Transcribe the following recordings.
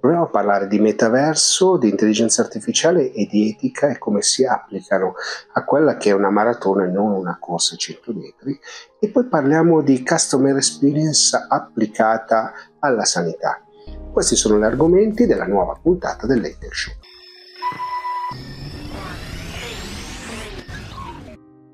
Proviamo a parlare di metaverso, di intelligenza artificiale e di etica e come si applicano a quella che è una maratona e non una corsa a 100 metri. E poi parliamo di customer experience applicata alla sanità. Questi sono gli argomenti della nuova puntata del.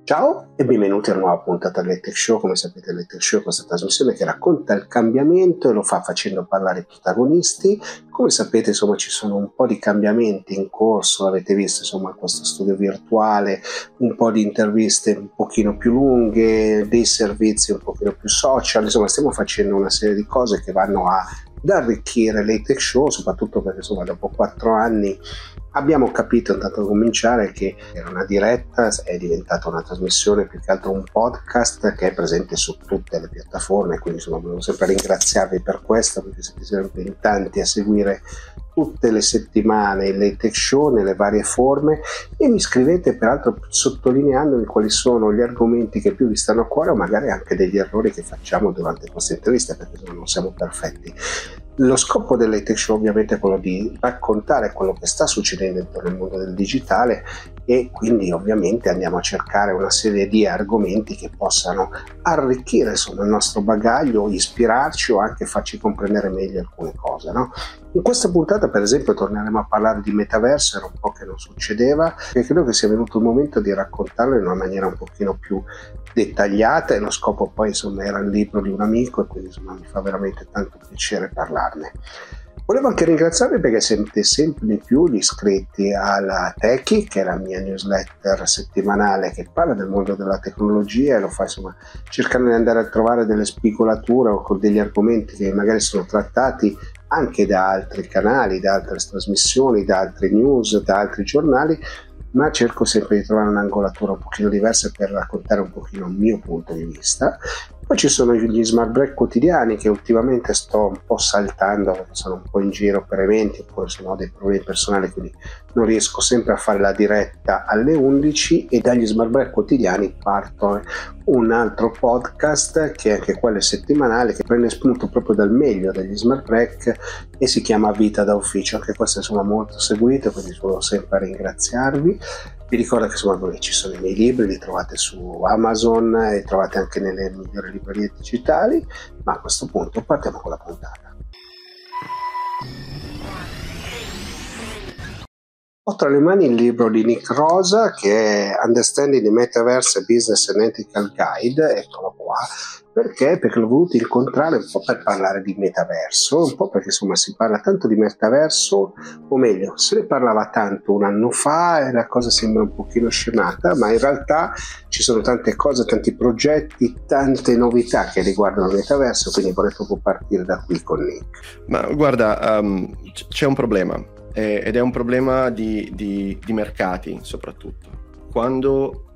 Ciao e benvenuti a una nuova puntata del Tech Show. Come sapete, il Tech Show è questa trasmissione che racconta il cambiamento e lo fa facendo parlare i protagonisti. Come sapete, insomma, ci sono un po' di cambiamenti in corso. Avete visto, insomma, questo studio virtuale, un po' di interviste un pochino più lunghe, dei servizi un pochino più social. Insomma, stiamo facendo una serie di cose che vanno ad arricchire le Tech Show, soprattutto perché, insomma, dopo quattro anni abbiamo capito intanto a cominciare che era una diretta, è diventata una trasmissione più che altro un podcast che è presente su tutte le piattaforme, quindi insomma volevo sempre ringraziarvi per questo perché siete sempre in tanti a seguire tutte le settimane le tech show nelle varie forme e mi scrivete peraltro sottolineandomi quali sono gli argomenti che più vi stanno a cuore o magari anche degli errori che facciamo durante queste interviste perché non siamo perfetti. Lo scopo delle tech show ovviamente è quello di raccontare quello che sta succedendo intorno al mondo del digitale e quindi ovviamente andiamo a cercare una serie di argomenti che possano arricchire insomma, il nostro bagaglio, ispirarci o anche farci comprendere meglio alcune cose. No? In questa puntata per esempio torneremo a parlare di metaverso, era un po' che non succedeva e credo che sia venuto il momento di raccontarlo in una maniera un pochino più dettagliata e lo scopo poi insomma era il libro di un amico e quindi insomma mi fa veramente tanto piacere parlarne. Volevo anche ringraziarvi perché siete sempre di più gli iscritti alla Techie, che è la mia newsletter settimanale che parla del mondo della tecnologia e lo fa insomma cercando di andare a trovare delle spigolature o con degli argomenti che magari sono trattati anche da altri canali, da altre trasmissioni, da altri news, da altri giornali, ma cerco sempre di trovare un'angolatura un pochino diversa per raccontare un pochino il mio punto di vista. Poi ci sono gli smart break quotidiani che ultimamente sto un po' saltando sono un po' in giro per eventi oppure se ho dei problemi personali quindi non riesco sempre a fare la diretta alle 11 e dagli smart break quotidiani parto un altro podcast che è anche quello settimanale che prende spunto proprio dal meglio degli smart break e si chiama Vita da Ufficio. Anche questo è insomma molto seguito quindi volevo sempre ringraziarvi. Vi ricordo che insomma ci sono i miei libri, li trovate su Amazon e trovate anche nelle migliori librerie digitali, ma a questo punto partiamo con la puntata. Ho tra le mani il libro di Nick Rosa che è Understanding the Metaverse Business and Ethical Guide, eccolo qua, perché? Perché l'ho voluto incontrare un po' per parlare di metaverso, un po' perché insomma si parla tanto di metaverso, o meglio, se ne parlava tanto un anno fa e la cosa sembra un pochino scemata, ma in realtà ci sono tante cose, tanti progetti, tante novità che riguardano il metaverso, quindi vorrei proprio partire da qui con Nick. Ma guarda, um, c'è un problema, eh, ed è un problema di, di, di mercati soprattutto. Quando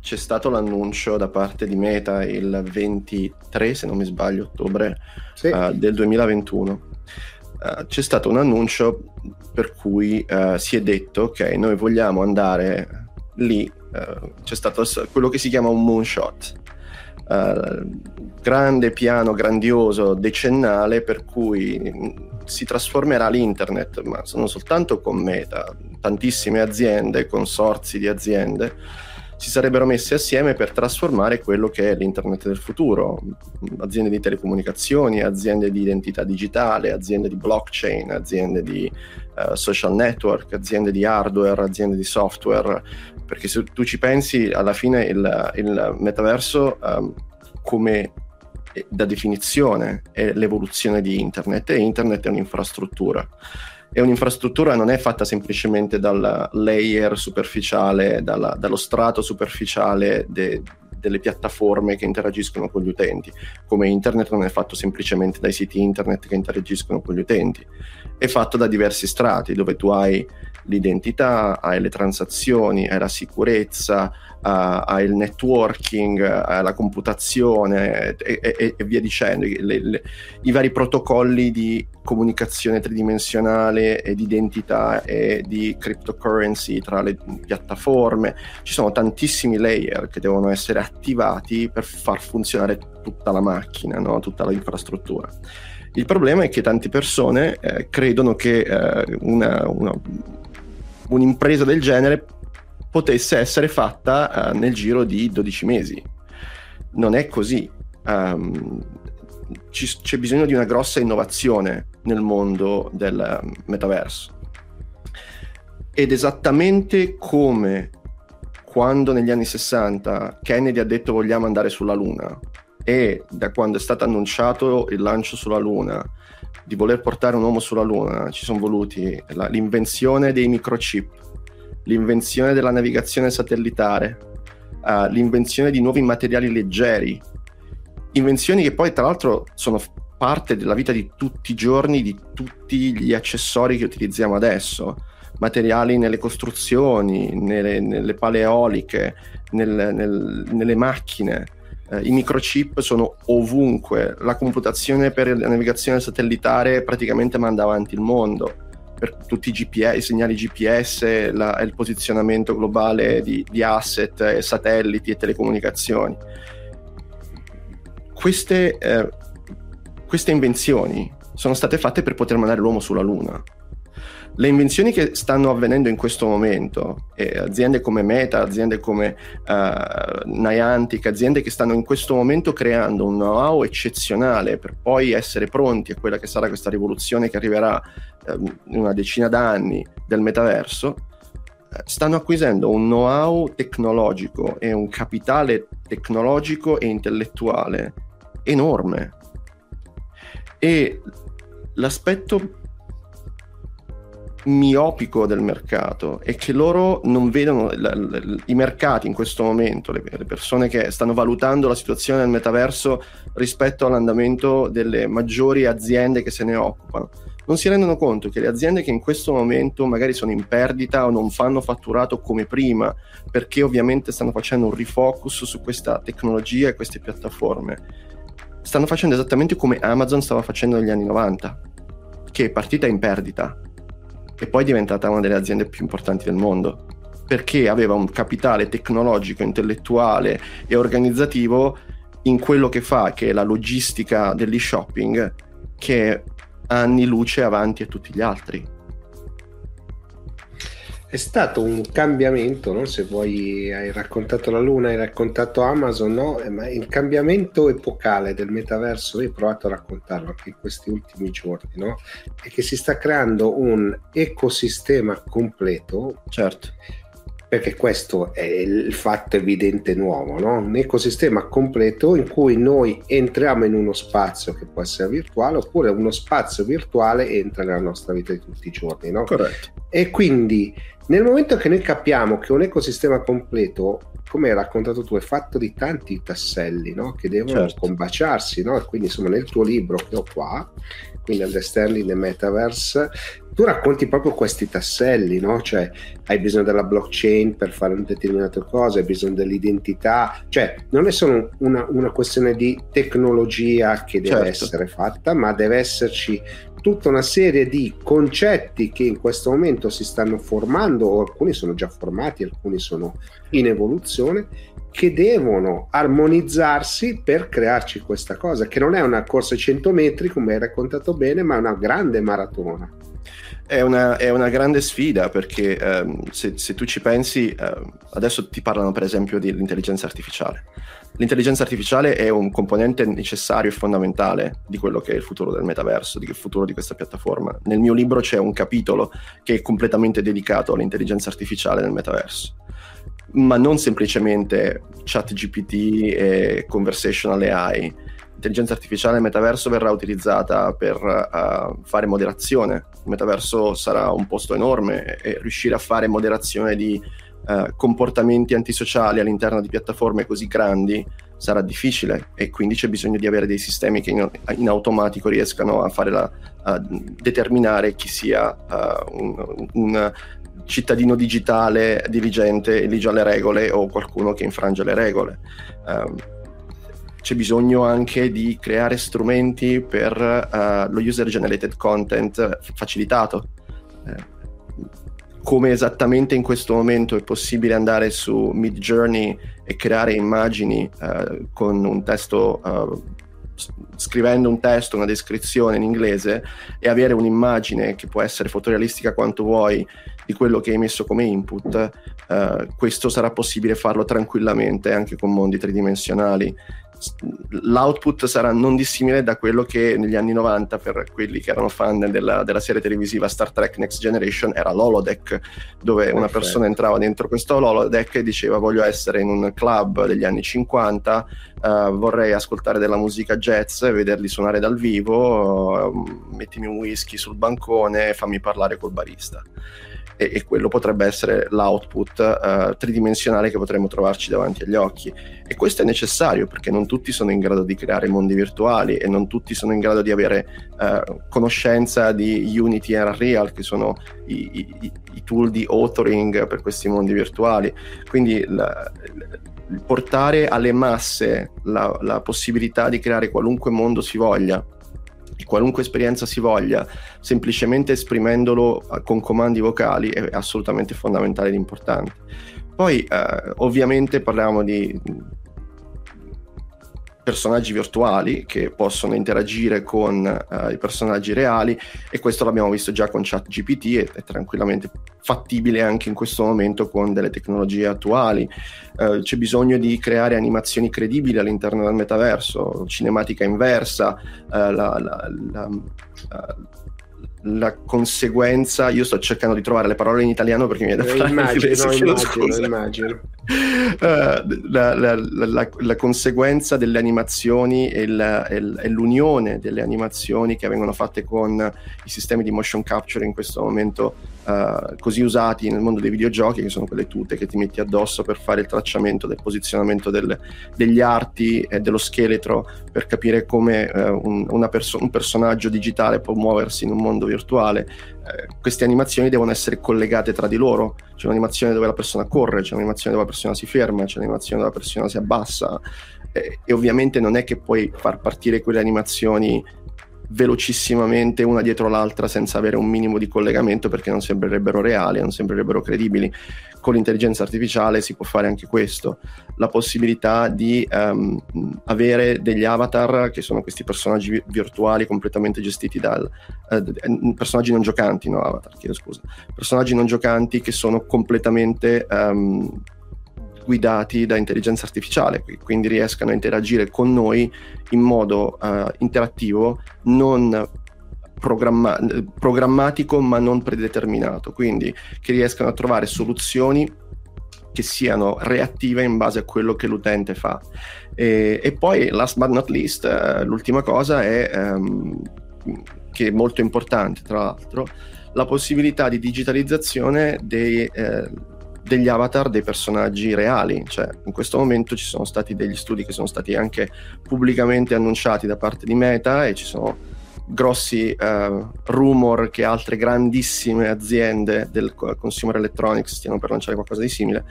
c'è stato l'annuncio da parte di Meta il 23, se non mi sbaglio, ottobre sì. uh, del 2021. Uh, eh, c'è stato un annuncio per cui uh, si è detto ok, noi vogliamo andare lì, c'è stato quello che si chiama un moonshot, grande piano grandioso decennale per cui si trasformerà l'internet, ma non soltanto con Meta, tantissime aziende, consorzi di aziende si sarebbero messi assieme per trasformare quello che è l'internet del futuro, aziende di telecomunicazioni, aziende di identità digitale, aziende di blockchain, aziende di uh, social network, aziende di hardware, aziende di software, perché se tu ci pensi alla fine il, il metaverso um, come da definizione è l'evoluzione di internet e internet è un'infrastruttura. E un'infrastruttura non è fatta semplicemente dal layer superficiale, dalla, dallo strato superficiale de, delle piattaforme che interagiscono con gli utenti, come internet non è fatto semplicemente dai siti internet che interagiscono con gli utenti, è fatto da diversi strati dove tu hai l'identità, hai le transazioni, hai la sicurezza, uh, hai il networking, hai la computazione e, e, e via dicendo, le, le, i vari protocolli di comunicazione tridimensionale e di identità e di cryptocurrency tra le piattaforme. Ci sono tantissimi layer che devono essere attivati per far funzionare tutta la macchina, no? tutta l'infrastruttura. Il problema è che tante persone eh, credono che eh, una, una, un'impresa del genere potesse essere fatta uh, nel giro di 12 mesi. Non è così. Um, ci, c'è bisogno di una grossa innovazione nel mondo del metaverso. Ed esattamente come quando negli anni 60 Kennedy ha detto vogliamo andare sulla Luna e da quando è stato annunciato il lancio sulla Luna di voler portare un uomo sulla Luna ci sono voluti la, l'invenzione dei microchip, l'invenzione della navigazione satellitare, uh, l'invenzione di nuovi materiali leggeri, invenzioni che poi tra l'altro sono parte della vita di tutti i giorni di tutti gli accessori che utilizziamo adesso materiali nelle costruzioni, nelle, nelle pale eoliche, nel, nel, nelle macchine. Eh, I microchip sono ovunque, la computazione per la navigazione satellitare praticamente manda avanti il mondo. Per tutti i, GPS, i segnali GPS, la, il posizionamento globale di, di asset, satelliti e telecomunicazioni. Queste, eh, queste invenzioni sono state fatte per poter mandare l'uomo sulla Luna le invenzioni che stanno avvenendo in questo momento, eh, aziende come Meta, aziende come uh, Niantic, aziende che stanno in questo momento creando un know-how eccezionale per poi essere pronti a quella che sarà questa rivoluzione che arriverà um, in una decina d'anni del metaverso, eh, stanno acquisendo un know-how tecnologico e un capitale tecnologico e intellettuale enorme. E l'aspetto miopico del mercato e che loro non vedono l- l- i mercati in questo momento, le, le, persone che stanno valutando la situazione del metaverso rispetto all'andamento delle maggiori aziende che se ne occupano. Non si rendono conto che le aziende che in questo momento magari sono in perdita o non fanno fatturato come prima, perché ovviamente stanno facendo un refocus su questa tecnologia e queste piattaforme, stanno facendo esattamente come Amazon stava facendo negli anni 90, che è partita in perdita, e poi è diventata una delle aziende più importanti del mondo perché aveva un capitale tecnologico, intellettuale e organizzativo in quello che fa, che è la logistica dell'e-shopping, che è anni luce avanti a tutti gli altri è stato un cambiamento, no? se vuoi hai raccontato la Luna, hai raccontato Amazon, no? Eh, ma il cambiamento epocale del metaverso, io ho provato a raccontarlo anche in questi ultimi giorni, no? è che si sta creando un ecosistema completo. Certo perché questo è il fatto evidente nuovo, no? un ecosistema completo in cui noi entriamo in uno spazio che può essere virtuale oppure uno spazio virtuale entra nella nostra vita di tutti i giorni. No? Corretto. E quindi nel momento che noi capiamo che un ecosistema completo, come hai raccontato tu, è fatto di tanti tasselli no? che devono certo. combaciarsi, no? e quindi insomma nel tuo libro che ho qua, quindi Understanding the Metaverse, tu racconti proprio questi tasselli, no? Cioè, hai bisogno della blockchain per fare un determinato cosa, hai bisogno dell'identità, cioè, non è solo una, una questione di tecnologia che deve certo. essere fatta, ma deve esserci tutta una serie di concetti che in questo momento si stanno formando, o alcuni sono già formati, alcuni sono in evoluzione, che devono armonizzarsi per crearci questa cosa, che non è una corsa ai 100 metri, come hai raccontato bene, ma è una grande maratona. È una, è una grande sfida perché um, se, se, tu ci pensi, uh, adesso ti parlano per esempio dell'intelligenza artificiale l'intelligenza artificiale è un componente necessario e fondamentale di quello che è il futuro del metaverso, di il futuro di questa piattaforma. Nel mio libro c'è un capitolo che è completamente dedicato all'intelligenza artificiale nel metaverso, ma non semplicemente chat GPT e conversational AI. L'intelligenza artificiale metaverso verrà utilizzata per uh, fare moderazione. Il metaverso sarà un posto enorme e riuscire a fare moderazione di eh, comportamenti antisociali all'interno di piattaforme così grandi sarà difficile e quindi c'è bisogno di avere dei sistemi che in, in automatico riescano a, la, a determinare chi sia uh, un, un, cittadino digitale diligente, elige le regole o qualcuno che infrange le regole. Um, c'è bisogno anche di creare strumenti per uh, lo user generated content facilitato. Uh, come esattamente in questo momento è possibile andare su Mid Journey e creare immagini uh, con un testo uh, scrivendo un testo, una descrizione in inglese e avere un'immagine che può essere fotorealistica quanto vuoi di quello che hai messo come input, eh, questo sarà possibile farlo tranquillamente anche con mondi tridimensionali l'output sarà non dissimile da quello che negli anni 90 per quelli che erano fan della, della serie televisiva Star Trek Next Generation era l'holodeck dove Perfetto. una persona entrava dentro questo holodeck e diceva voglio essere in un club degli anni 50 uh, eh, vorrei ascoltare della musica jazz vederli suonare dal vivo uh, mettimi un whisky sul bancone e fammi parlare col barista e, e quello potrebbe essere l'output uh, tridimensionale che potremmo trovarci davanti agli occhi. E questo è necessario perché non tutti sono in grado di creare mondi virtuali e non tutti sono in grado di avere uh, conoscenza di Unity e Unreal, che sono i, i, i, tool di authoring per questi mondi virtuali. Quindi la, portare alle masse la, la possibilità di creare qualunque mondo si voglia qualunque esperienza si voglia, semplicemente esprimendolo eh, con comandi vocali è assolutamente fondamentale ed importante. Poi eh, ovviamente parliamo di personaggi virtuali che possono interagire con uh, i personaggi reali e questo l'abbiamo visto già con ChatGPT e è tranquillamente fattibile anche in questo momento con delle tecnologie attuali. Uh, c'è bisogno di creare animazioni credibili all'interno del metaverso, cinematica inversa, uh, la, la, la, la conseguenza, io sto cercando di trovare le parole in italiano perché mi è da eh, fare immagino, no, immagino, immagino. Uh, la, la, la, la, conseguenza delle animazioni e, e, l'unione delle animazioni che vengono fatte con i sistemi di motion capture in questo momento uh, così usati nel mondo dei videogiochi, che sono quelle tute che ti metti addosso per fare il tracciamento del posizionamento del, degli arti e dello scheletro per capire come uh, un, perso- un personaggio digitale può muoversi in un mondo virtuale, eh, queste animazioni devono essere collegate tra di loro. C'è un'animazione dove la persona corre, c'è un'animazione dove la persona si ferma, c'è un'animazione dove la persona si abbassa. Eh, e ovviamente non è che puoi far partire quelle animazioni velocissimamente una dietro l'altra senza avere un minimo di collegamento perché non sembrerebbero reali, non sembrerebbero credibili. Con l'intelligenza artificiale si può fare anche questo, la possibilità di um, avere degli avatar che sono questi personaggi vi- virtuali completamente gestiti dal uh, personaggi non giocanti, no avatar, chiedo scusa, personaggi non giocanti che sono completamente um, guidati da intelligenza artificiale, quindi riescano a interagire con noi in modo uh, interattivo, non programma- programmatico ma non predeterminato, quindi che riescano a trovare soluzioni che siano reattive in base a quello che l'utente fa. E, e poi, last but not least, uh, l'ultima cosa è, um, che è molto importante, tra l'altro, la possibilità di digitalizzazione dei... Eh, degli avatar dei personaggi reali, cioè in questo momento ci sono stati degli studi che sono stati anche pubblicamente annunciati da parte di Meta e ci sono grossi uh, rumor che altre grandissime aziende del consumer electronics stiano per lanciare qualcosa di simile,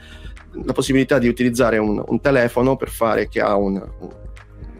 la possibilità di utilizzare un, un telefono per fare che ha un,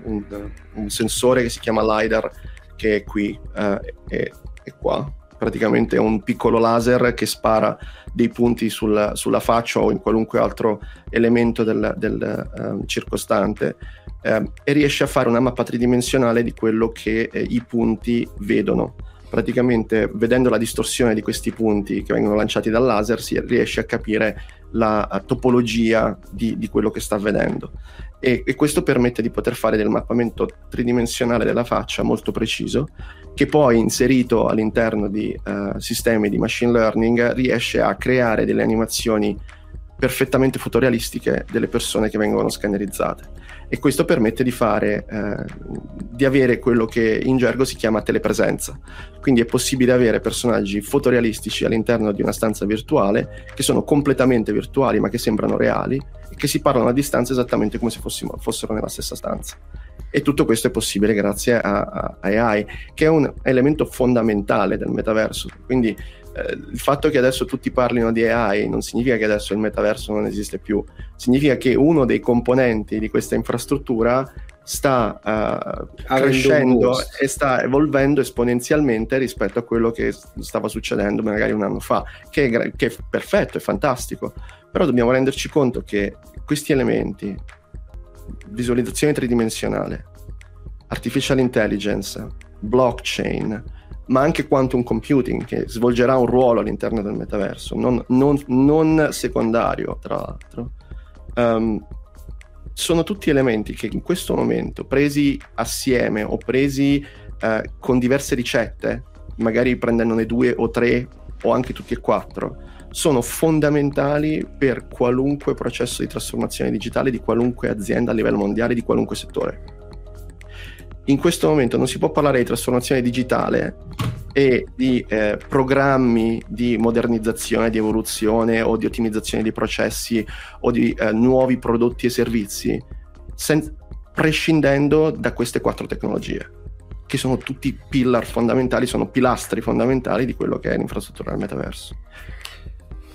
un, un, sensore che si chiama LiDAR che è qui uh, e, e qua praticamente è un piccolo laser che spara dei punti sul, sulla faccia o in qualunque altro elemento del, del um, circostante um, e riesce a fare una mappa tridimensionale di quello che eh, i punti vedono. Praticamente vedendo la distorsione di questi punti che vengono lanciati dal laser si riesce a capire la topologia di, di quello che sta vedendo e, e, questo permette di poter fare del mappamento tridimensionale della faccia molto preciso che poi inserito all'interno di uh, sistemi di machine learning riesce a creare delle animazioni perfettamente fotorealistiche delle persone che vengono scannerizzate e questo permette di fare eh, di avere quello che in gergo si chiama telepresenza. Quindi è possibile avere personaggi fotorealistici all'interno di una stanza virtuale che sono completamente virtuali ma che sembrano reali e che si parlano a distanza esattamente come se fossimo, fossero nella stessa stanza. E tutto questo è possibile grazie a, a AI che è un elemento fondamentale del metaverso. Quindi eh, il fatto che adesso tutti parlino di AI non significa che adesso il metaverso non esiste più, significa che uno dei componenti di questa infrastruttura sta uh, crescendo e sta evolvendo esponenzialmente rispetto a quello che stava succedendo magari un anno fa, che è, che è perfetto, è fantastico, però dobbiamo renderci conto che questi elementi, visualizzazione tridimensionale, artificial intelligence, blockchain, ma anche quantum computing che svolgerà un ruolo all'interno del metaverso, non, non, non secondario tra l'altro. Um, sono tutti elementi che in questo momento, presi assieme o presi uh, con diverse ricette, magari prendendone due o tre o anche tutti e quattro, sono fondamentali per qualunque processo di trasformazione digitale di qualunque azienda a livello mondiale, di qualunque settore in questo momento non si può parlare di trasformazione digitale e di eh, programmi di modernizzazione, di evoluzione o di ottimizzazione dei processi o di eh, nuovi prodotti e servizi sen- prescindendo da queste quattro tecnologie che sono tutti pillar fondamentali, sono pilastri fondamentali di quello che è l'infrastruttura del metaverso.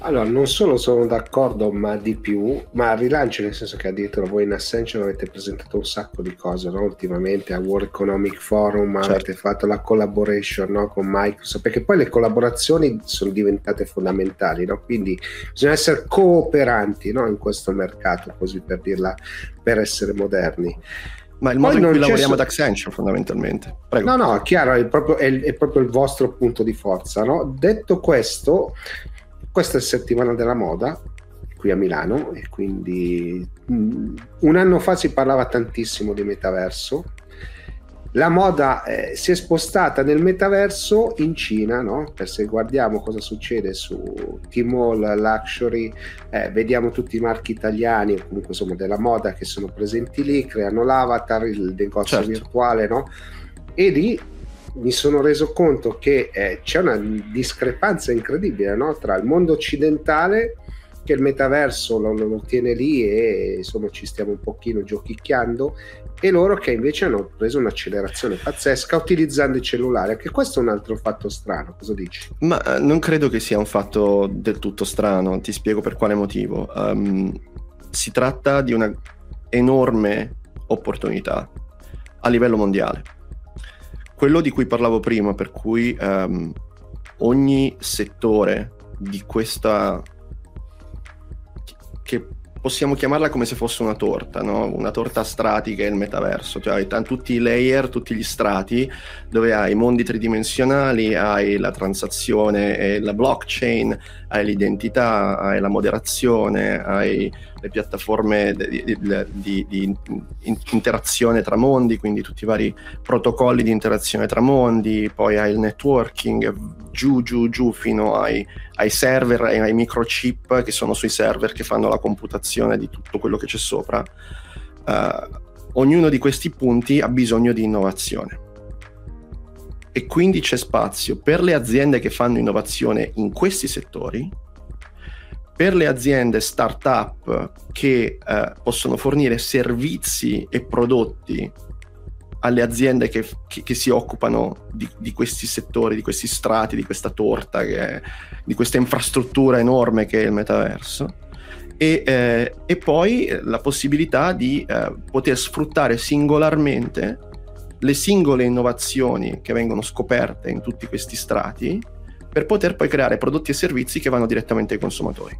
Allora, non solo sono d'accordo, ma di più, ma rilancio nel senso che addirittura voi in Ascension avete presentato un sacco di cose, no? ultimamente a World Economic Forum certo. avete fatto la collaboration no? con Microsoft, perché poi le collaborazioni sono diventate fondamentali, no? quindi bisogna essere cooperanti in questo mercato, così per dirla, per essere moderni. Ma il modo Poi in cui lavoriamo so... ad Accenture fondamentalmente. Prego. No, no, chiaro, è proprio, è, è proprio il vostro punto di forza. No? Detto questo, questa è settimana della moda qui a Milano e quindi mm, un anno fa si parlava tantissimo di metaverso. La moda eh, si è spostata nel metaverso in Cina, no? Per se guardiamo cosa succede su Tmall, Luxury, eh, vediamo tutti i marchi italiani o comunque insomma della moda che sono presenti lì, creano l'avatar, il negozio certo. virtuale, no? E lì mi sono reso conto che eh, c'è una discrepanza incredibile no? tra il mondo occidentale che il metaverso lo, lo, tiene lì e insomma ci stiamo un pochino giochicchiando e loro che invece hanno preso un'accelerazione pazzesca utilizzando il cellulare che questo è un altro fatto strano cosa dici? Ma eh, non credo che sia un fatto del tutto strano ti spiego per quale motivo um, si tratta di una enorme opportunità a livello mondiale quello di cui parlavo prima, per cui um, ogni settore di questa che possiamo chiamarla come se fosse una torta, no? una torta a strati che è il metaverso, cioè hai t- tutti i layer, tutti gli strati, dove hai i mondi tridimensionali, hai la transazione la blockchain, hai l'identità, hai la moderazione, hai le piattaforme di, di, di, di, interazione tra mondi, quindi tutti i vari protocolli di interazione tra mondi, poi hai il networking, giù, giù, giù fino ai, ai server, ai, ai microchip che sono sui server che fanno la computazione di tutto quello che c'è sopra. Uh, ognuno di questi punti ha bisogno di innovazione e quindi c'è spazio per le aziende che fanno innovazione in questi settori per le aziende startup che eh, possono fornire servizi e prodotti alle aziende che, che, che si occupano di, di, questi settori, di questi strati, di questa torta, è, di questa infrastruttura enorme che è il metaverso. E, eh, e poi la possibilità di eh, poter sfruttare singolarmente le singole innovazioni che vengono scoperte in tutti questi strati per poter poi creare prodotti e servizi che vanno direttamente ai consumatori.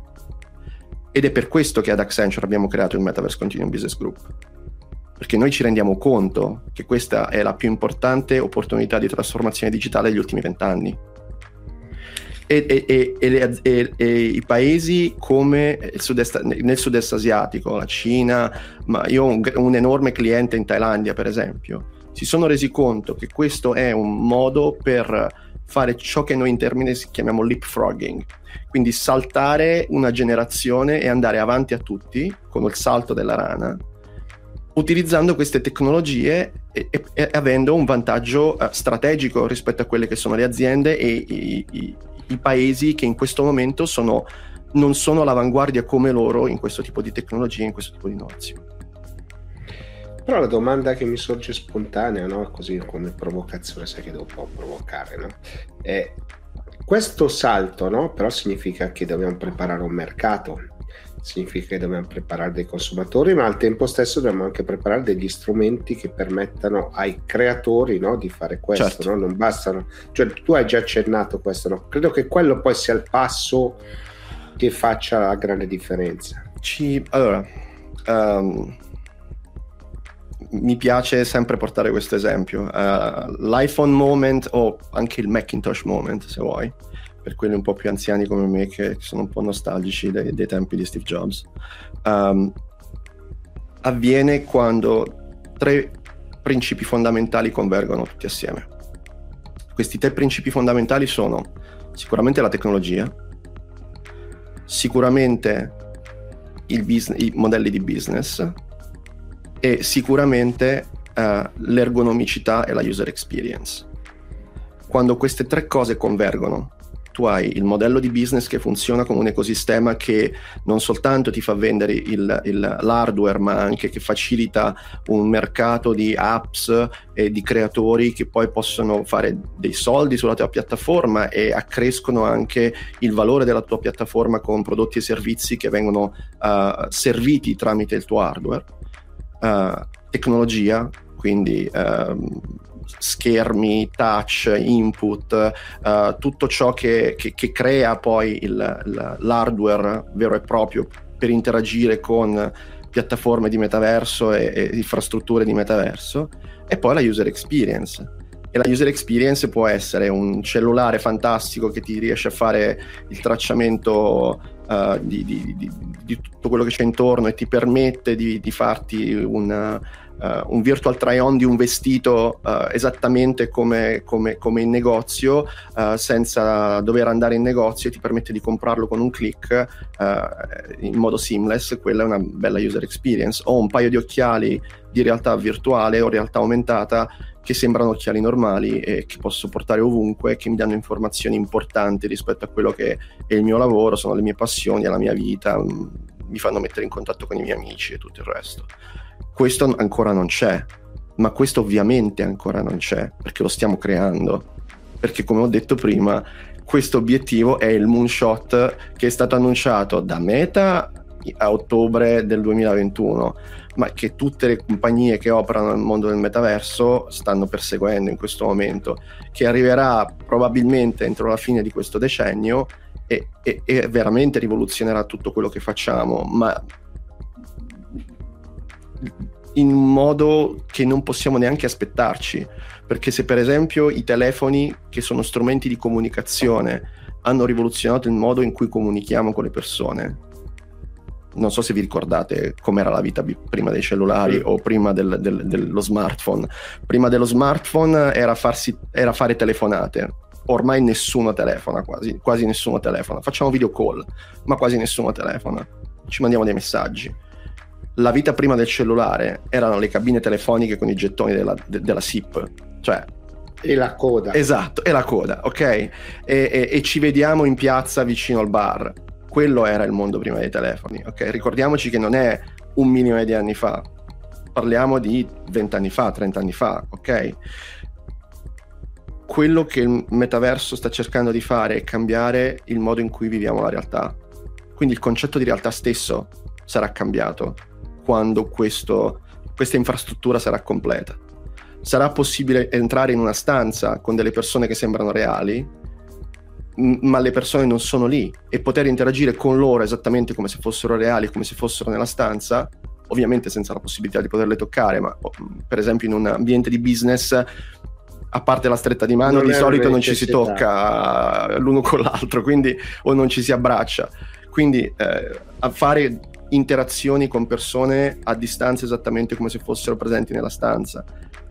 Ed è per questo che ad Accenture abbiamo creato il Metaverse Continuum Business Group. Perché noi ci rendiamo conto che questa è la più importante opportunità di trasformazione digitale degli ultimi vent'anni. E, e, e, e, i paesi come sud-est, nel sud-est asiatico, la Cina, ma io ho un, un enorme cliente in Thailandia, per esempio, si sono resi conto che questo è un modo per fare ciò che noi in termini chiamiamo leapfrogging, quindi saltare una generazione e andare avanti a tutti con il salto della rana, utilizzando queste tecnologie e, e, e avendo un vantaggio uh, strategico rispetto a quelle che sono le aziende e i, i, i paesi che in questo momento sono, non sono all'avanguardia come loro in questo tipo di tecnologie, in questo tipo di innovazione. Però la domanda che mi sorge spontanea, no? così come provocazione, sai che devo un po' provocare, no? è questo salto, no? però significa che dobbiamo preparare un mercato, significa che dobbiamo preparare dei consumatori, ma al tempo stesso dobbiamo anche preparare degli strumenti che permettano ai creatori no, di fare questo. Certo. No? Non bastano, cioè tu hai già accennato questo, no? credo che quello poi sia il passo che faccia la grande differenza. Ci, allora, um, mi piace sempre portare questo esempio. Uh, L'iPhone moment o anche il Macintosh moment, se vuoi, per quelli un po' più anziani come me che sono un po' nostalgici dei, dei tempi di Steve Jobs, um, avviene quando tre principi fondamentali convergono tutti assieme. Questi tre principi fondamentali sono sicuramente la tecnologia, sicuramente business, i modelli di business e sicuramente uh, l'ergonomicità e la user experience. Quando queste tre cose convergono, tu hai il modello di business che funziona come un ecosistema che non soltanto ti fa vendere il, il, l'hardware, ma anche che facilita un mercato di apps e di creatori che poi possono fare dei soldi sulla tua piattaforma e accrescono anche il valore della tua piattaforma con prodotti e servizi che vengono uh, serviti tramite il tuo hardware. Uh, tecnologia, quindi uh, schermi, touch, input, uh, tutto ciò che, che, che crea poi il, il, l'hardware vero e proprio per interagire con piattaforme di metaverso e, e infrastrutture di metaverso, e poi la user experience. E la user experience può essere un cellulare fantastico che ti riesce a fare il tracciamento uh, di, di, di, di, tutto quello che c'è intorno e ti permette di, farti una, uh, un virtual try-on di un vestito uh, esattamente come, come, come, in negozio, senza dover andare in negozio e ti permette di comprarlo con un click in modo seamless, quella è una bella user experience. Ho un paio di occhiali di realtà virtuale o realtà aumentata che sembrano occhiali normali e che posso portare ovunque, che mi danno informazioni importanti rispetto a quello che è il mio lavoro, sono le mie passioni, la mia vita, mm, mi fanno mettere in contatto con i miei amici e tutto il resto. Questo ancora non c'è, ma questo ovviamente ancora non c'è, perché lo stiamo creando. Perché come ho detto prima, questo obiettivo è il moonshot che è stato annunciato da Meta a ottobre del 2021, ma che tutte le compagnie che operano nel mondo del metaverso stanno perseguendo in questo momento, che arriverà probabilmente entro la fine di questo decennio e, e, e veramente rivoluzionerà tutto quello che facciamo, ma in un modo che non possiamo neanche aspettarci. Perché se per esempio i telefoni, che sono strumenti di comunicazione, hanno rivoluzionato il modo in cui comunichiamo con le persone, non so se vi ricordate com'era la vita prima dei cellulari o prima del, del, dello smartphone. Prima dello smartphone era, farsi, era fare telefonate. Ormai nessuno telefona, quasi, quasi nessuno telefona. Facciamo video call, ma quasi nessuno telefona. Ci mandiamo dei messaggi la vita prima del cellulare erano le cabine telefoniche con i gettoni della, de, della SIP, cioè e la coda. Esatto, e la coda, ok? E, e, e, ci vediamo in piazza vicino al bar. Quello era il mondo prima dei telefoni, ok? Ricordiamoci che non è un milione di anni fa, parliamo di vent'anni fa, trent'anni fa, ok? Quello che il metaverso sta cercando di fare è cambiare il modo in cui viviamo la realtà. Quindi il concetto di realtà stesso sarà cambiato quando questo, questa infrastruttura sarà completa. Sarà possibile entrare in una stanza con delle persone che sembrano reali, ma le persone non sono lì e poter interagire con loro esattamente come se fossero reali, come se fossero nella stanza, ovviamente senza la possibilità di poterle toccare, ma oh, per esempio in un ambiente di business a parte la stretta di mano, non di solito non ci si tocca l'uno con l'altro, quindi o non ci si abbraccia. Quindi eh, a fare interazioni con persone a distanza esattamente come se fossero presenti nella stanza.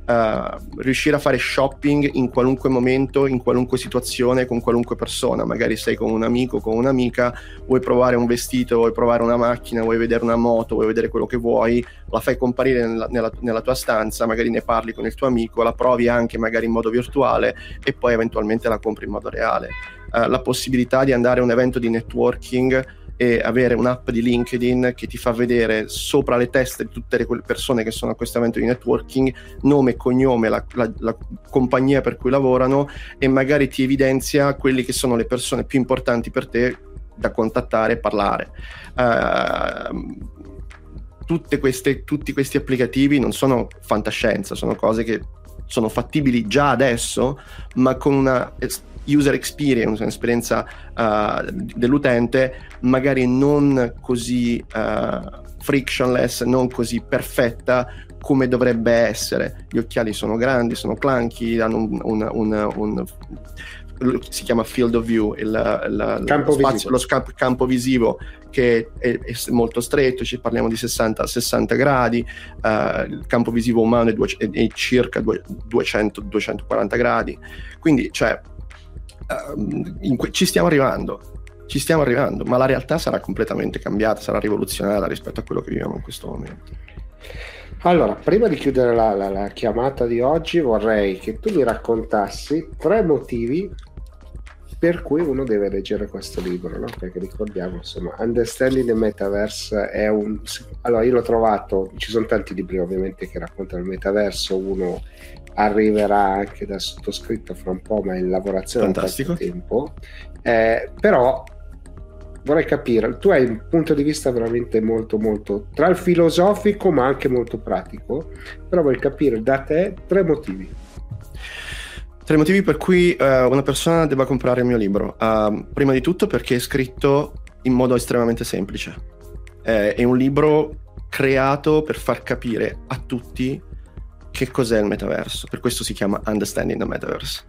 Uh, riuscire a fare shopping in qualunque momento, in qualunque situazione, con qualunque persona. Magari sei con un amico, con un'amica, vuoi provare un vestito, vuoi provare una macchina, vuoi vedere una moto, vuoi vedere quello che vuoi, la fai comparire nella, nella, nella tua stanza, magari ne parli con il tuo amico, la provi anche magari in modo virtuale e poi eventualmente la compri in modo reale. Uh, la possibilità di andare a un evento di networking e avere un'app di LinkedIn che ti fa vedere sopra le teste di tutte le persone che sono a questo evento di networking nome, cognome, la, la, la compagnia per cui lavorano e magari ti evidenzia quelle che sono le persone più importanti per te da contattare e parlare. Uh, queste, tutti questi applicativi non sono fantascienza, sono cose che sono fattibili già adesso, ma con una user experience, un'esperienza uh, dell'utente magari non così uh, frictionless, non così perfetta come dovrebbe essere. Gli occhiali sono grandi, sono clunky, hanno un, un, un, un si chiama field of view, il, il, campo, spazio. Lo scamp- campo visivo che è, è, molto stretto, ci parliamo di 60, 60 gradi, uh, il campo visivo umano è, due, è, è circa 200-240 gradi, quindi cioè, que- ci stiamo arrivando. Ci stiamo arrivando, ma la realtà sarà completamente cambiata, sarà rivoluzionata rispetto a quello che viviamo in questo momento. Allora, prima di chiudere la, la, la, chiamata di oggi, vorrei che tu mi raccontassi tre motivi per cui uno deve leggere questo libro, no? perché ricordiamo, insomma, Understanding the Metaverse è un... Allora, io l'ho trovato, ci sono tanti libri ovviamente che raccontano il metaverso, uno arriverà anche da sottoscritto fra un po', ma in lavorazione da tanto tempo, eh, però vorrei capire, tu hai un punto di vista veramente molto molto tra il filosofico ma anche molto pratico, però vorrei capire da te tre motivi Tre motivi per cui uh, una persona debba comprare il mio libro. Uh, prima di tutto perché è scritto in modo estremamente semplice. Eh, è un libro creato per far capire a tutti che cos'è il metaverso. Per questo si chiama Understanding the Metaverse.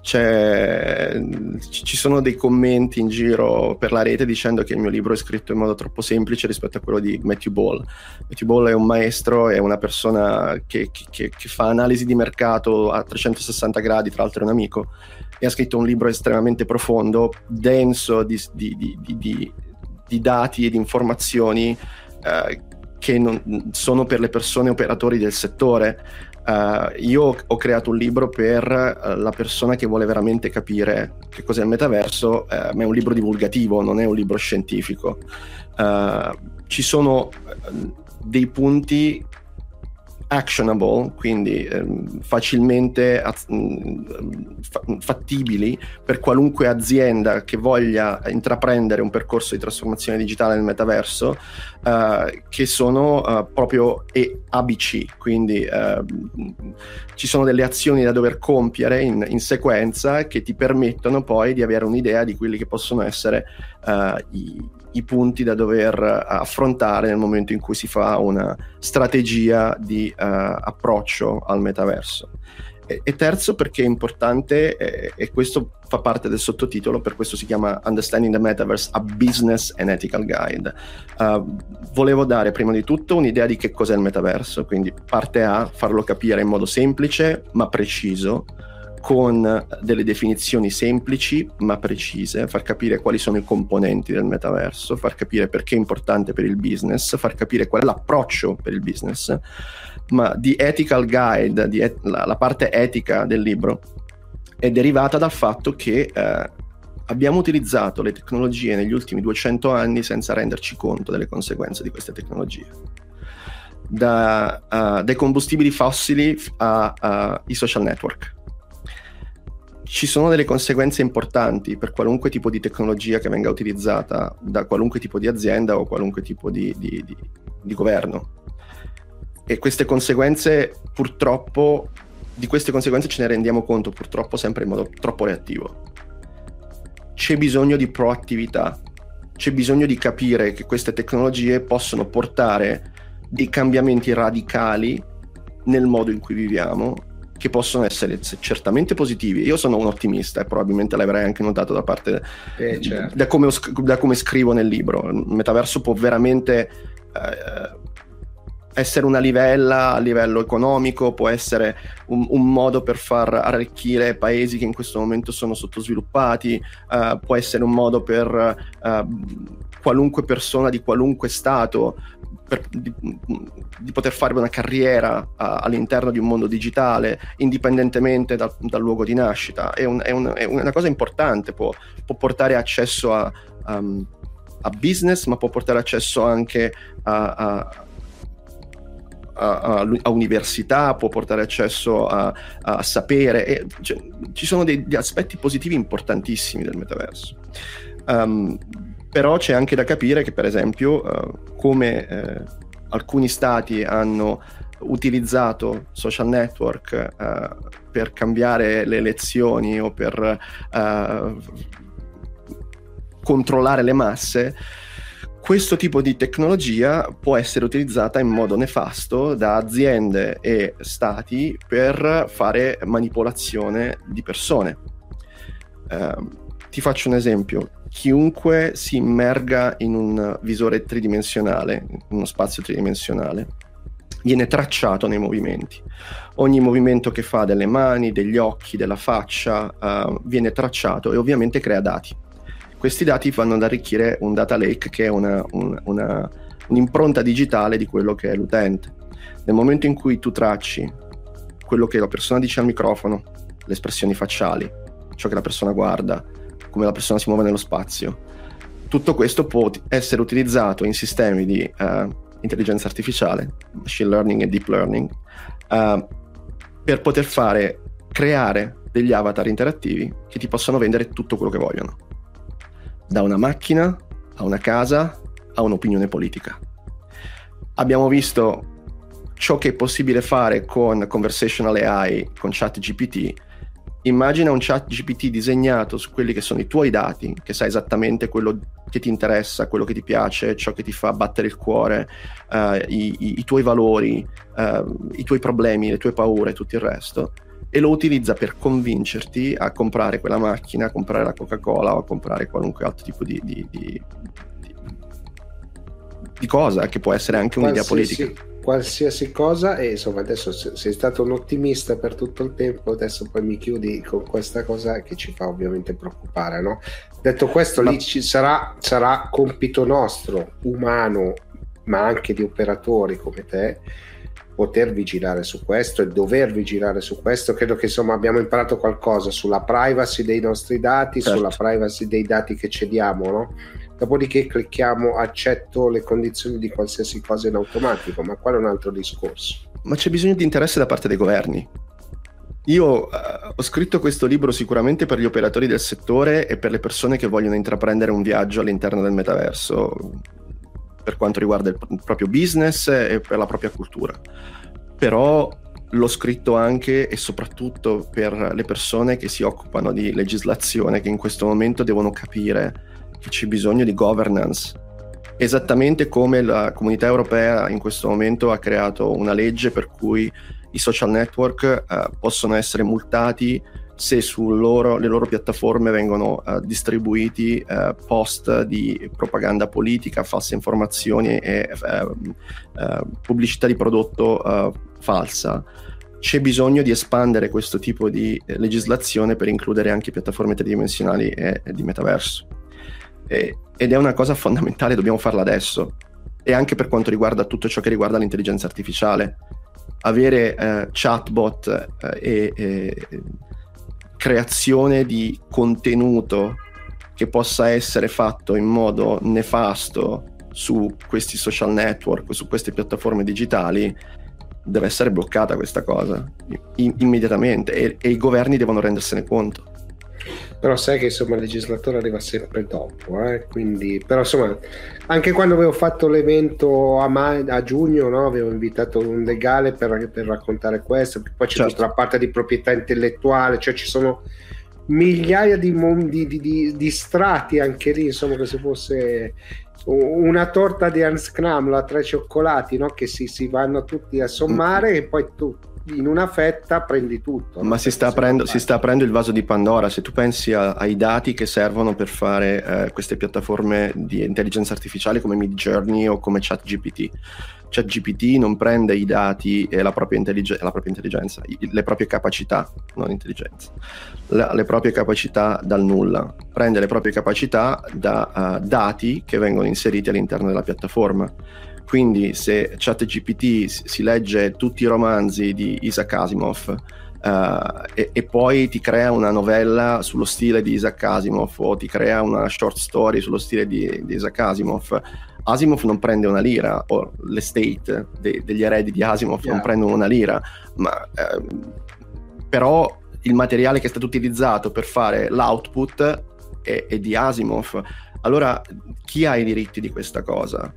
C'è, ci sono dei commenti in giro per la rete dicendo che il mio libro è scritto in modo troppo semplice rispetto a quello di Matthew Ball. Matthew Ball è un maestro, è una persona che, che, che fa analisi di mercato a 360 gradi, tra l'altro è un amico, e ha scritto un libro estremamente profondo, denso di, di, di, di dati e di informazioni. Eh, che non, sono per le persone operatori del settore Uh, io ho creato un libro per uh, la persona che vuole veramente capire che cos'è il metaverso, uh, ma è un libro divulgativo, non è un libro scientifico. ci sono dei punti actionable, quindi ehm, facilmente az- mm, fattibili per qualunque azienda che voglia intraprendere un percorso di trasformazione digitale nel metaverso, eh, che sono eh, proprio e ABC, quindi eh, ci sono delle azioni da dover compiere in, in, sequenza che ti permettono poi di avere un'idea di quelli che possono essere eh, i i punti da dover eh, affrontare nel momento in cui si fa una strategia di uh, approccio al metaverso. E, e, terzo perché è importante, e, e questo fa parte del sottotitolo, per questo si chiama Understanding the Metaverse, a Business and Ethical Guide. Uh, volevo dare prima di tutto un'idea di che cos'è il metaverso, quindi parte A, farlo capire in modo semplice ma preciso, con delle definizioni semplici ma precise, far capire quali sono i componenti del metaverso, far capire perché è importante per il business, far capire qual è l'approccio per il business, ma di ethical guide, di et- la, la, parte etica del libro, è derivata dal fatto che eh, abbiamo utilizzato le tecnologie negli ultimi 200 anni senza renderci conto delle conseguenze di queste tecnologie. Da, uh, dai combustibili fossili ai uh, social network ci sono delle conseguenze importanti per qualunque tipo di tecnologia che venga utilizzata da qualunque tipo di azienda o qualunque tipo di, di, di, di governo. E queste conseguenze, purtroppo, di queste conseguenze ce ne rendiamo conto purtroppo sempre in modo troppo reattivo. C'è bisogno di proattività, c'è bisogno di capire che queste tecnologie possono portare dei cambiamenti radicali nel modo in cui viviamo che possono essere certamente positivi. Io sono un ottimista e probabilmente l'avrai anche notato da parte eh, certo. da, come, da, come, scrivo nel libro. Il metaverso può veramente eh, essere una livella a livello economico, può essere un, un, modo per far arricchire paesi che in questo momento sono sottosviluppati, eh, può essere un modo per eh, qualunque persona di qualunque stato per, di, di, poter fare una carriera uh, all'interno di un mondo digitale, indipendentemente dal, dal luogo di nascita. È, un, è, un, è, una cosa importante, può, può portare accesso a, um, a, business, ma può portare accesso anche a, a a, a, università, può portare accesso a, a sapere. E, cioè, ci sono degli aspetti positivi importantissimi del metaverso. Um, però c'è anche da capire che, per esempio, uh, come uh, alcuni stati hanno utilizzato social network uh, per cambiare le elezioni o per controllare le masse, questo tipo di tecnologia può essere utilizzata in modo nefasto da aziende e stati per fare manipolazione di persone. Eh, ti faccio un esempio. Chiunque si immerga in un visore tridimensionale, in uno spazio tridimensionale, viene tracciato nei movimenti. Ogni movimento che fa delle mani, degli occhi, della faccia, uh, viene tracciato e ovviamente crea dati questi dati vanno ad arricchire un data lake che è una, una, una, un'impronta digitale di quello che è l'utente. Nel momento in cui tu tracci quello che la persona dice al microfono, le espressioni facciali, ciò che la persona guarda, come la persona si muove nello spazio, tutto questo può essere utilizzato in sistemi di uh, intelligenza artificiale, machine learning e deep learning, uh, per poter fare, creare degli avatar interattivi che ti possono vendere tutto quello che vogliono da una macchina a una casa a un'opinione politica. Abbiamo visto ciò che è possibile fare con conversational AI, con chat GPT. Immagina un chat GPT disegnato su quelli che sono i tuoi dati, che sai esattamente quello che ti interessa, quello che ti piace, ciò che ti fa battere il cuore, uh, i, i, i, tuoi valori, uh, i tuoi problemi, le tue paure e tutto il resto e lo utilizza per convincerti a comprare quella macchina, a comprare la Coca-Cola o a comprare qualunque altro tipo di, di, di, di cosa, che può essere anche un'idea politica. Qualsiasi cosa, e insomma, adesso sei stato un ottimista per tutto il tempo, adesso poi mi chiudi con questa cosa che ci fa ovviamente preoccupare. No? Detto questo, ma... lì ci sarà, sarà compito nostro, umano, ma anche di operatori come te poter vigilare su questo e dover vigilare su questo. Credo che insomma abbiamo imparato qualcosa sulla privacy dei nostri dati, certo. sulla privacy dei dati che cediamo, no? Dopodiché clicchiamo accetto le condizioni di qualsiasi cosa in automatico, ma quello è un altro discorso. Ma c'è bisogno di interesse da parte dei governi. Io uh, ho scritto questo libro sicuramente per gli operatori del settore e per le persone che vogliono intraprendere un viaggio all'interno del metaverso per quanto riguarda il, proprio business e per la propria cultura. Però l'ho scritto anche e soprattutto per le persone che si occupano di legislazione, che in questo momento devono capire c'è bisogno di governance. Esattamente come la comunità europea in questo momento ha creato una legge per cui i social network eh, possono essere multati se sulle loro, piattaforme vengono uh, distribuiti uh, post di propaganda politica, false informazioni e uh, pubblicità di prodotto falsa. C'è bisogno di espandere questo tipo di eh, legislazione per includere anche piattaforme tridimensionali e, e di metaverso. E, ed è una cosa fondamentale, dobbiamo farla adesso. E anche per quanto riguarda tutto ciò che riguarda l'intelligenza artificiale. Avere eh, chatbot e, e creazione di contenuto che possa essere fatto in modo nefasto su questi social network, su queste piattaforme digitali, deve essere bloccata questa cosa immediatamente e-, e i governi devono rendersene conto però sai che insomma il legislatore arriva sempre dopo, eh? quindi, però insomma anche quando avevo fatto l'evento a, ma- a giugno no? avevo invitato un legale per, per raccontare questo, poi c'è certo. tutta la parte di proprietà intellettuale, cioè ci sono migliaia di, di, di, di strati anche lì, insomma che se fosse una torta di Hans Kraml a tre cioccolati no? che si, si vanno tutti a sommare mm. e poi tu in una fetta prendi tutto. Ma si sta, aprendo, si sta, aprendo, il vaso di Pandora, se tu pensi a, ai dati che servono per fare eh, queste piattaforme di intelligenza artificiale come Mid Journey o come ChatGPT. ChatGPT non prende i dati e la propria, intellig- la propria intelligenza, le proprie capacità, non intelligenza, la, le proprie capacità dal nulla, prende le proprie capacità da uh, dati che vengono inseriti all'interno della piattaforma quindi se ChatGPT si legge tutti i romanzi di Isaac Asimov uh, e, e, poi ti crea una novella sullo stile di Isaac Asimov o ti crea una short story sullo stile di, di Isaac Asimov, Asimov non prende una lira, o l'estate de, degli eredi di Asimov yeah. non prendono una lira, ma eh, però il materiale che è stato utilizzato per fare l'output è, è di Asimov. Allora, chi ha i diritti di questa cosa?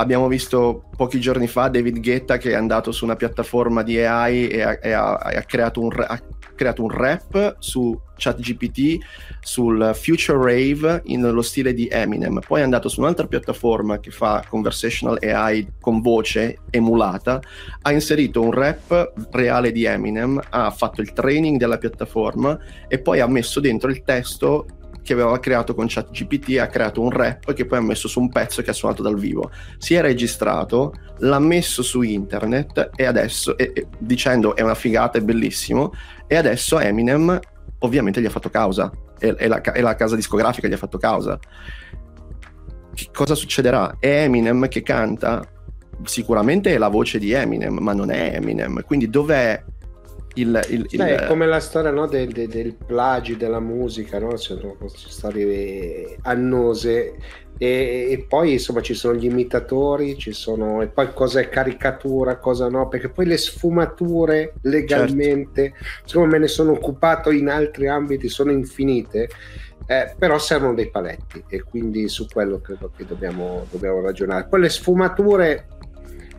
Abbiamo visto pochi giorni fa David Guetta che è andato su una piattaforma di AI e ha, e ha, ha creato un, ha creato un rap su ChatGPT sul Future Rave nello stile di Eminem, poi è andato su un'altra piattaforma che fa conversational AI con voce emulata, ha inserito un rap reale di Eminem, ha fatto il training della piattaforma e poi ha messo dentro il testo che aveva creato con ChatGPT, ha creato un rap che poi ha messo su un pezzo che ha suonato dal vivo. Si è registrato, l'ha messo su internet e adesso, e, e, dicendo è una figata, è bellissimo, e adesso Eminem ovviamente gli ha fatto causa, e, e, la, la casa discografica gli ha fatto causa. Che cosa succederà? È Eminem che canta? Sicuramente è la voce di Eminem, ma non è Eminem. Quindi dov'è il, il, il... Beh, è come la storia no, del, del, del, plagi della musica, no? cioè, storie annose e, e, poi insomma ci sono gli imitatori, ci sono e poi cosa è caricatura, cosa no, perché poi le sfumature legalmente, certo. siccome me ne sono occupato in altri ambiti, sono infinite. Eh, però servono dei paletti e quindi su quello credo che dobbiamo, dobbiamo ragionare. Poi le sfumature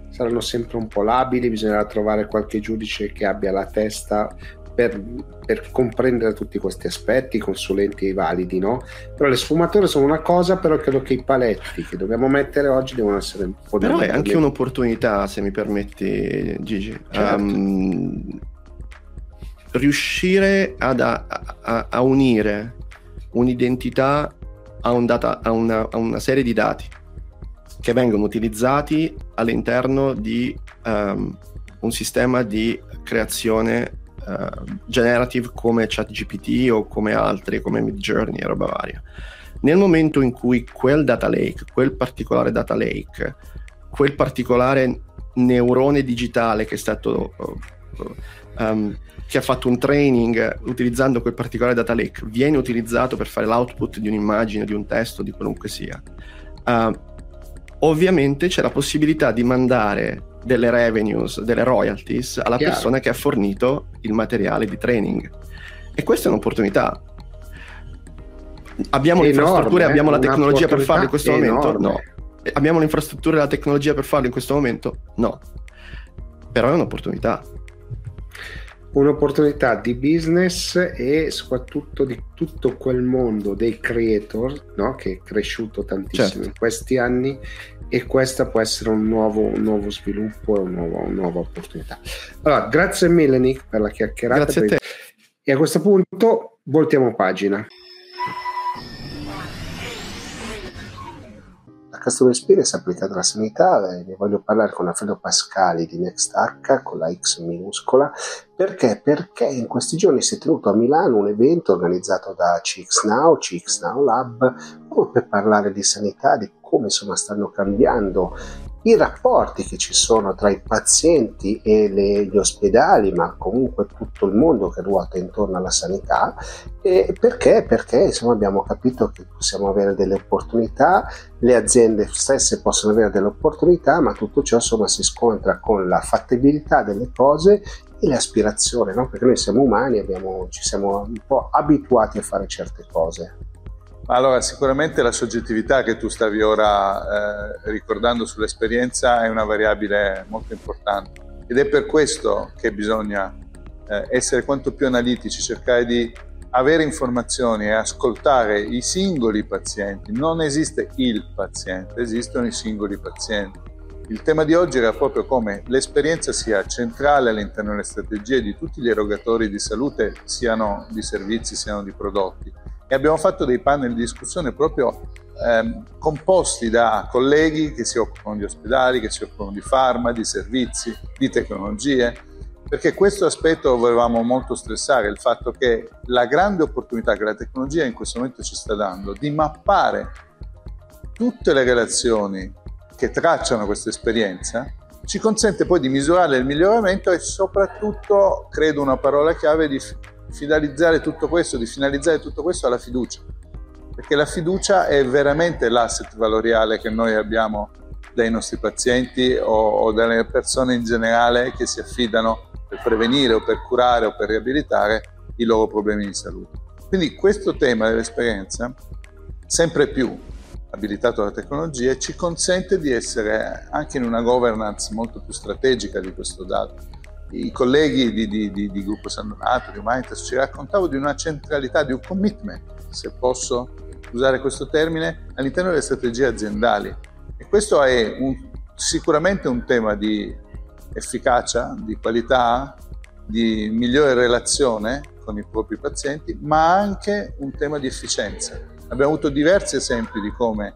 saranno sempre un po' labili, bisognerà trovare qualche giudice che abbia la testa per, per, comprendere tutti questi aspetti, consulenti validi, no? Però le sfumature sono una cosa, però credo che i paletti che dobbiamo mettere oggi devono essere un po' Però è anche un'opportunità, se mi permetti, Gigi. Certo. Um, riuscire ad, a, a, a, unire un'identità a, un data, a, una, a una serie di dati che vengono utilizzati all'interno di um, un sistema di creazione uh, generative come ChatGPT o come altri, come Midjourney e roba varia. Nel momento in cui quel data lake, quel particolare data lake, quel particolare neurone digitale che è stato um, che ha fatto un training utilizzando quel particolare data lake viene utilizzato per fare l'output di un'immagine, di un testo, di qualunque sia. Uh, ovviamente c'è la possibilità di mandare delle revenues, delle royalties alla Chiaro. persona che ha fornito il materiale di training. E questa è un'opportunità. Abbiamo le infrastrutture, eh? abbiamo la tecnologia per farlo in questo enorme. momento? No. Abbiamo le infrastrutture e la tecnologia per farlo in questo momento? No. Però è un'opportunità un'opportunità di business e soprattutto di tutto quel mondo dei creator no? che è cresciuto tantissimo certo. in questi anni e questa può essere un nuovo, un nuovo sviluppo e un una nuova opportunità. Allora, grazie mille Nick per la chiacchierata. Grazie a te. E a questo punto voltiamo pagina. Customer Experience applicata alla sanità, eh, ne voglio parlare con Alfredo Pascali di NextArca con la X minuscola. Perché? Perché in questi giorni si è tenuto a Milano un evento organizzato da CXNow, CXNow Lab, proprio per parlare di sanità, di come insomma stanno cambiando i rapporti che ci sono tra i pazienti e le, gli ospedali, ma comunque tutto il mondo che ruota intorno alla sanità. Perché? Perché insomma, abbiamo capito che possiamo avere delle opportunità, le aziende stesse possono avere delle opportunità, ma tutto ciò insomma, si scontra con la fattibilità delle cose e le aspirazioni, no? perché noi siamo umani, abbiamo, ci siamo un po' abituati a fare certe cose. Allora, sicuramente la soggettività che tu stavi ora eh, ricordando sull'esperienza è una variabile molto importante ed è per questo che bisogna eh, essere quanto più analitici, cercare di avere informazioni e ascoltare i singoli pazienti. Non esiste il paziente, esistono i singoli pazienti. Il tema di oggi era proprio come l'esperienza sia centrale all'interno delle strategie di tutti gli erogatori di salute, siano di servizi, siano di prodotti e abbiamo fatto dei panel di discussione proprio ehm, composti da colleghi che si occupano di ospedali, che si occupano di farma, di servizi, di tecnologie, perché questo aspetto volevamo molto stressare, il fatto che la grande opportunità che la tecnologia in questo momento ci sta dando di mappare tutte le relazioni che tracciano questa esperienza ci consente poi di misurare il miglioramento e soprattutto, credo una parola chiave, di finalizzare tutto questo, di finalizzare tutto questo alla fiducia, perché la fiducia è veramente l'asset valoriale che noi abbiamo dai nostri pazienti o, o dalle persone in generale che si affidano per prevenire o per curare o per riabilitare i loro problemi di salute. Quindi questo tema dell'esperienza, sempre più abilitato alla tecnologia, ci consente di essere anche in una governance molto più strategica di questo dato i colleghi di, di, di, di Gruppo San Donato, di Humanitas, ci raccontavo di una centralità, di un commitment, se posso usare questo termine, all'interno delle strategie aziendali. E questo è un, sicuramente un tema di efficacia, di qualità, di migliore relazione con i propri pazienti, ma anche un tema di efficienza. Abbiamo avuto diversi esempi di come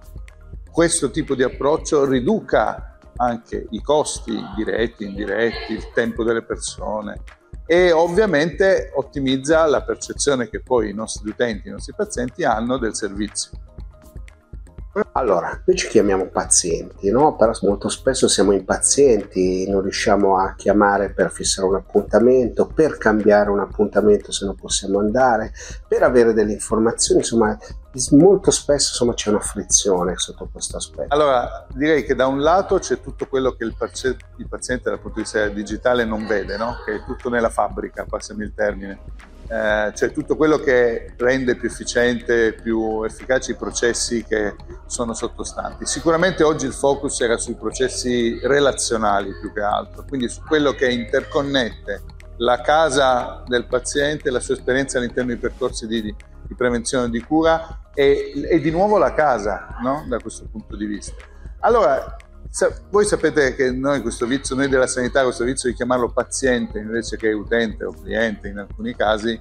questo tipo di approccio riduca anche i costi diretti, indiretti, il tempo delle persone e ovviamente ottimizza la percezione che poi i nostri utenti, i nostri pazienti hanno del servizio. Allora, noi ci chiamiamo pazienti, no? Però molto spesso siamo impazienti, non riusciamo a chiamare per fissare un appuntamento, per cambiare un appuntamento se non possiamo andare, per avere delle informazioni, insomma, molto spesso insomma, c'è una frizione sotto questo aspetto. Allora, direi che da un lato c'è tutto quello che il, paziente, il paziente dal punto di vista digitale non vede, no? Che è tutto nella fabbrica, passami il termine eh, cioè tutto quello che rende più efficiente, più efficaci i processi che sono sottostanti. Sicuramente oggi il focus era sui processi relazionali più che altro, quindi su quello che interconnette la casa del paziente, la sua esperienza all'interno dei percorsi di, di prevenzione e di cura e, e, di nuovo la casa no? da questo punto di vista. Allora, voi sapete che noi questo vizio, noi della sanità, questo vizio di chiamarlo paziente invece che utente o cliente in alcuni casi,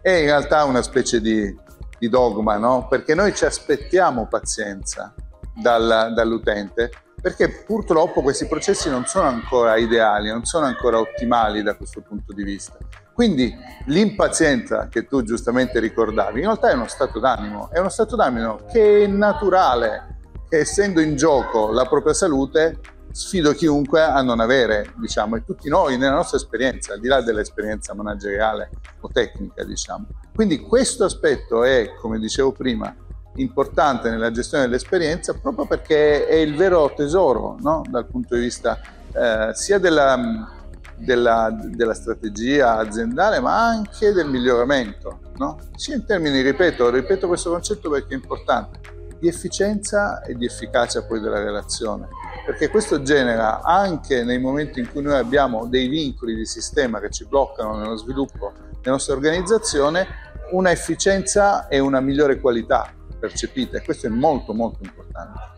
è in realtà una specie di, di dogma, no? Perché noi ci aspettiamo pazienza dal, dall'utente, perché purtroppo questi processi non sono ancora ideali, non sono ancora ottimali da questo punto di vista. Quindi l'impazienza che tu giustamente ricordavi, in realtà è uno stato d'animo, è uno stato d'animo che è naturale, che essendo in gioco la propria salute, sfido chiunque a non avere, diciamo, e tutti noi nella nostra esperienza, al di là dell'esperienza manageriale o tecnica, diciamo. Quindi questo aspetto è, come dicevo prima, importante nella gestione dell'esperienza proprio perché è il vero tesoro no? dal punto di vista eh, sia della, della, della, strategia aziendale ma anche del miglioramento, no? sia in termini, ripeto, ripeto questo concetto perché è importante, di efficienza e di efficacia poi della relazione, perché questo genera anche nei momenti in cui noi abbiamo dei vincoli di sistema che ci bloccano nello sviluppo della nostra organizzazione, una efficienza e una migliore qualità percepita e questo è molto molto importante.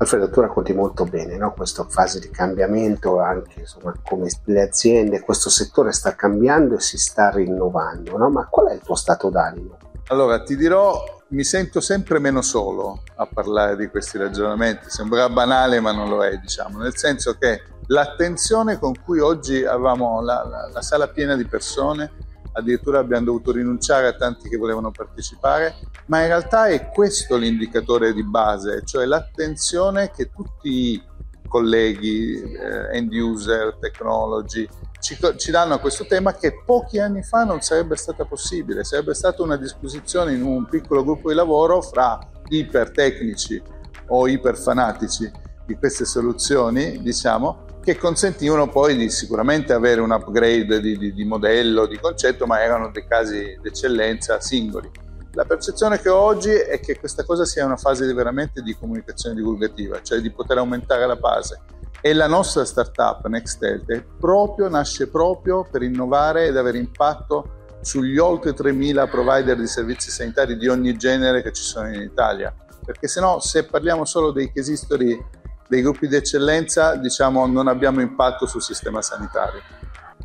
Alfredo, tu racconti molto bene no? questa fase di cambiamento, anche insomma, come le aziende, questo settore sta cambiando e si sta rinnovando, no? ma qual è il tuo stato d'animo? Allora, ti dirò, mi sento sempre meno solo a parlare di questi ragionamenti. Sembra banale, ma non lo è, diciamo, nel senso che l'attenzione con cui oggi avevamo la, la, la sala piena di persone, addirittura abbiamo dovuto rinunciare a tanti che volevano partecipare, ma in realtà è questo l'indicatore di base, cioè l'attenzione che tutti i colleghi, eh, end user, technology, ci, ci, danno a questo tema che pochi anni fa non sarebbe stata possibile, sarebbe stata una disposizione in un piccolo gruppo di lavoro fra ipertecnici o iperfanatici di queste soluzioni, diciamo, che consentivano poi di sicuramente avere un upgrade di, di, di modello, di concetto, ma erano dei casi d'eccellenza singoli. La percezione che ho oggi è che questa cosa sia una fase veramente di comunicazione divulgativa, cioè di poter aumentare la base e la nostra startup Nextelt proprio, nasce proprio per innovare ed avere impatto sugli oltre 3.000 provider di servizi sanitari di ogni genere che ci sono in Italia. Perché se no, se parliamo solo dei case history dei gruppi di eccellenza, diciamo non abbiamo impatto sul sistema sanitario.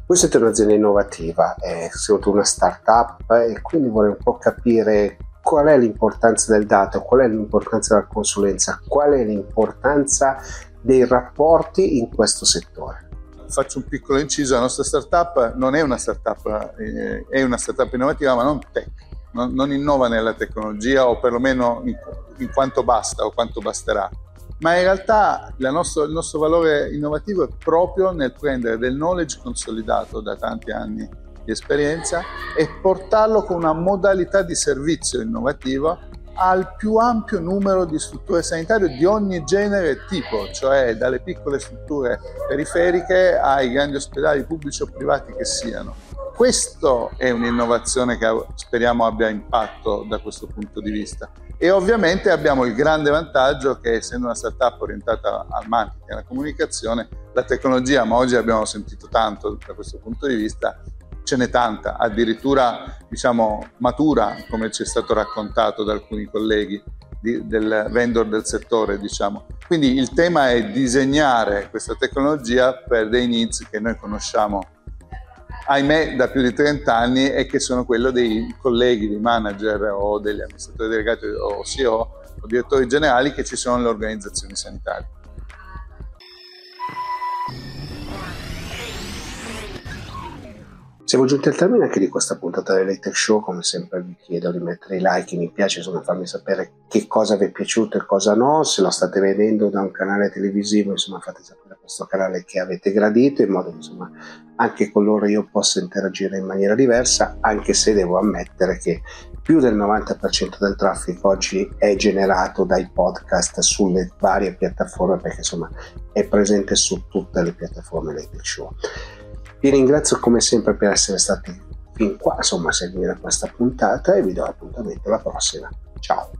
Voi siete un'azienda innovativa, eh, siete una startup e quindi vorrei un po' capire qual è l'importanza del dato, qual è l'importanza della consulenza, qual è l'importanza dei rapporti in questo settore. Faccio un piccolo inciso, la nostra startup non è una startup, eh, è una startup innovativa ma non tech, non, non innova nella tecnologia o perlomeno in, in, quanto basta o quanto basterà, ma in realtà nostro, il nostro valore innovativo è proprio nel prendere del knowledge consolidato da tanti anni di esperienza e portarlo con una modalità di servizio innovativa al più ampio numero di strutture sanitarie di ogni genere e tipo, cioè dalle piccole strutture periferiche ai grandi ospedali pubblici o privati che siano. Questa è un'innovazione che speriamo abbia impatto da questo punto di vista. E ovviamente abbiamo il grande vantaggio che essendo una startup orientata al marketing e alla comunicazione, la tecnologia, ma oggi abbiamo sentito tanto da questo punto di vista, ce n'è tanta, addirittura diciamo matura, come ci è stato raccontato da alcuni colleghi di, del vendor del settore, diciamo. Quindi il tema è disegnare questa tecnologia per dei needs che noi conosciamo ahimè da più di 30 anni e che sono quello dei colleghi, dei manager o degli amministratori delegati o CEO o direttori generali che ci sono nelle organizzazioni sanitarie. Siamo giunti al termine anche di questa puntata del Later Show, come sempre vi chiedo di mettere i like, i mi piace, insomma farmi sapere che cosa vi è piaciuto e cosa no, se lo state vedendo da un canale televisivo, insomma fate sapere a questo canale che avete gradito, in modo che insomma anche con loro io possa interagire in maniera diversa, anche se devo ammettere che più del 90% del traffico oggi è generato dai podcast sulle varie piattaforme, perché insomma è presente su tutte le piattaforme Later Show. Vi ringrazio come sempre per essere stati fin qua, insomma, a seguire questa puntata e vi do appuntamento alla prossima. Ciao!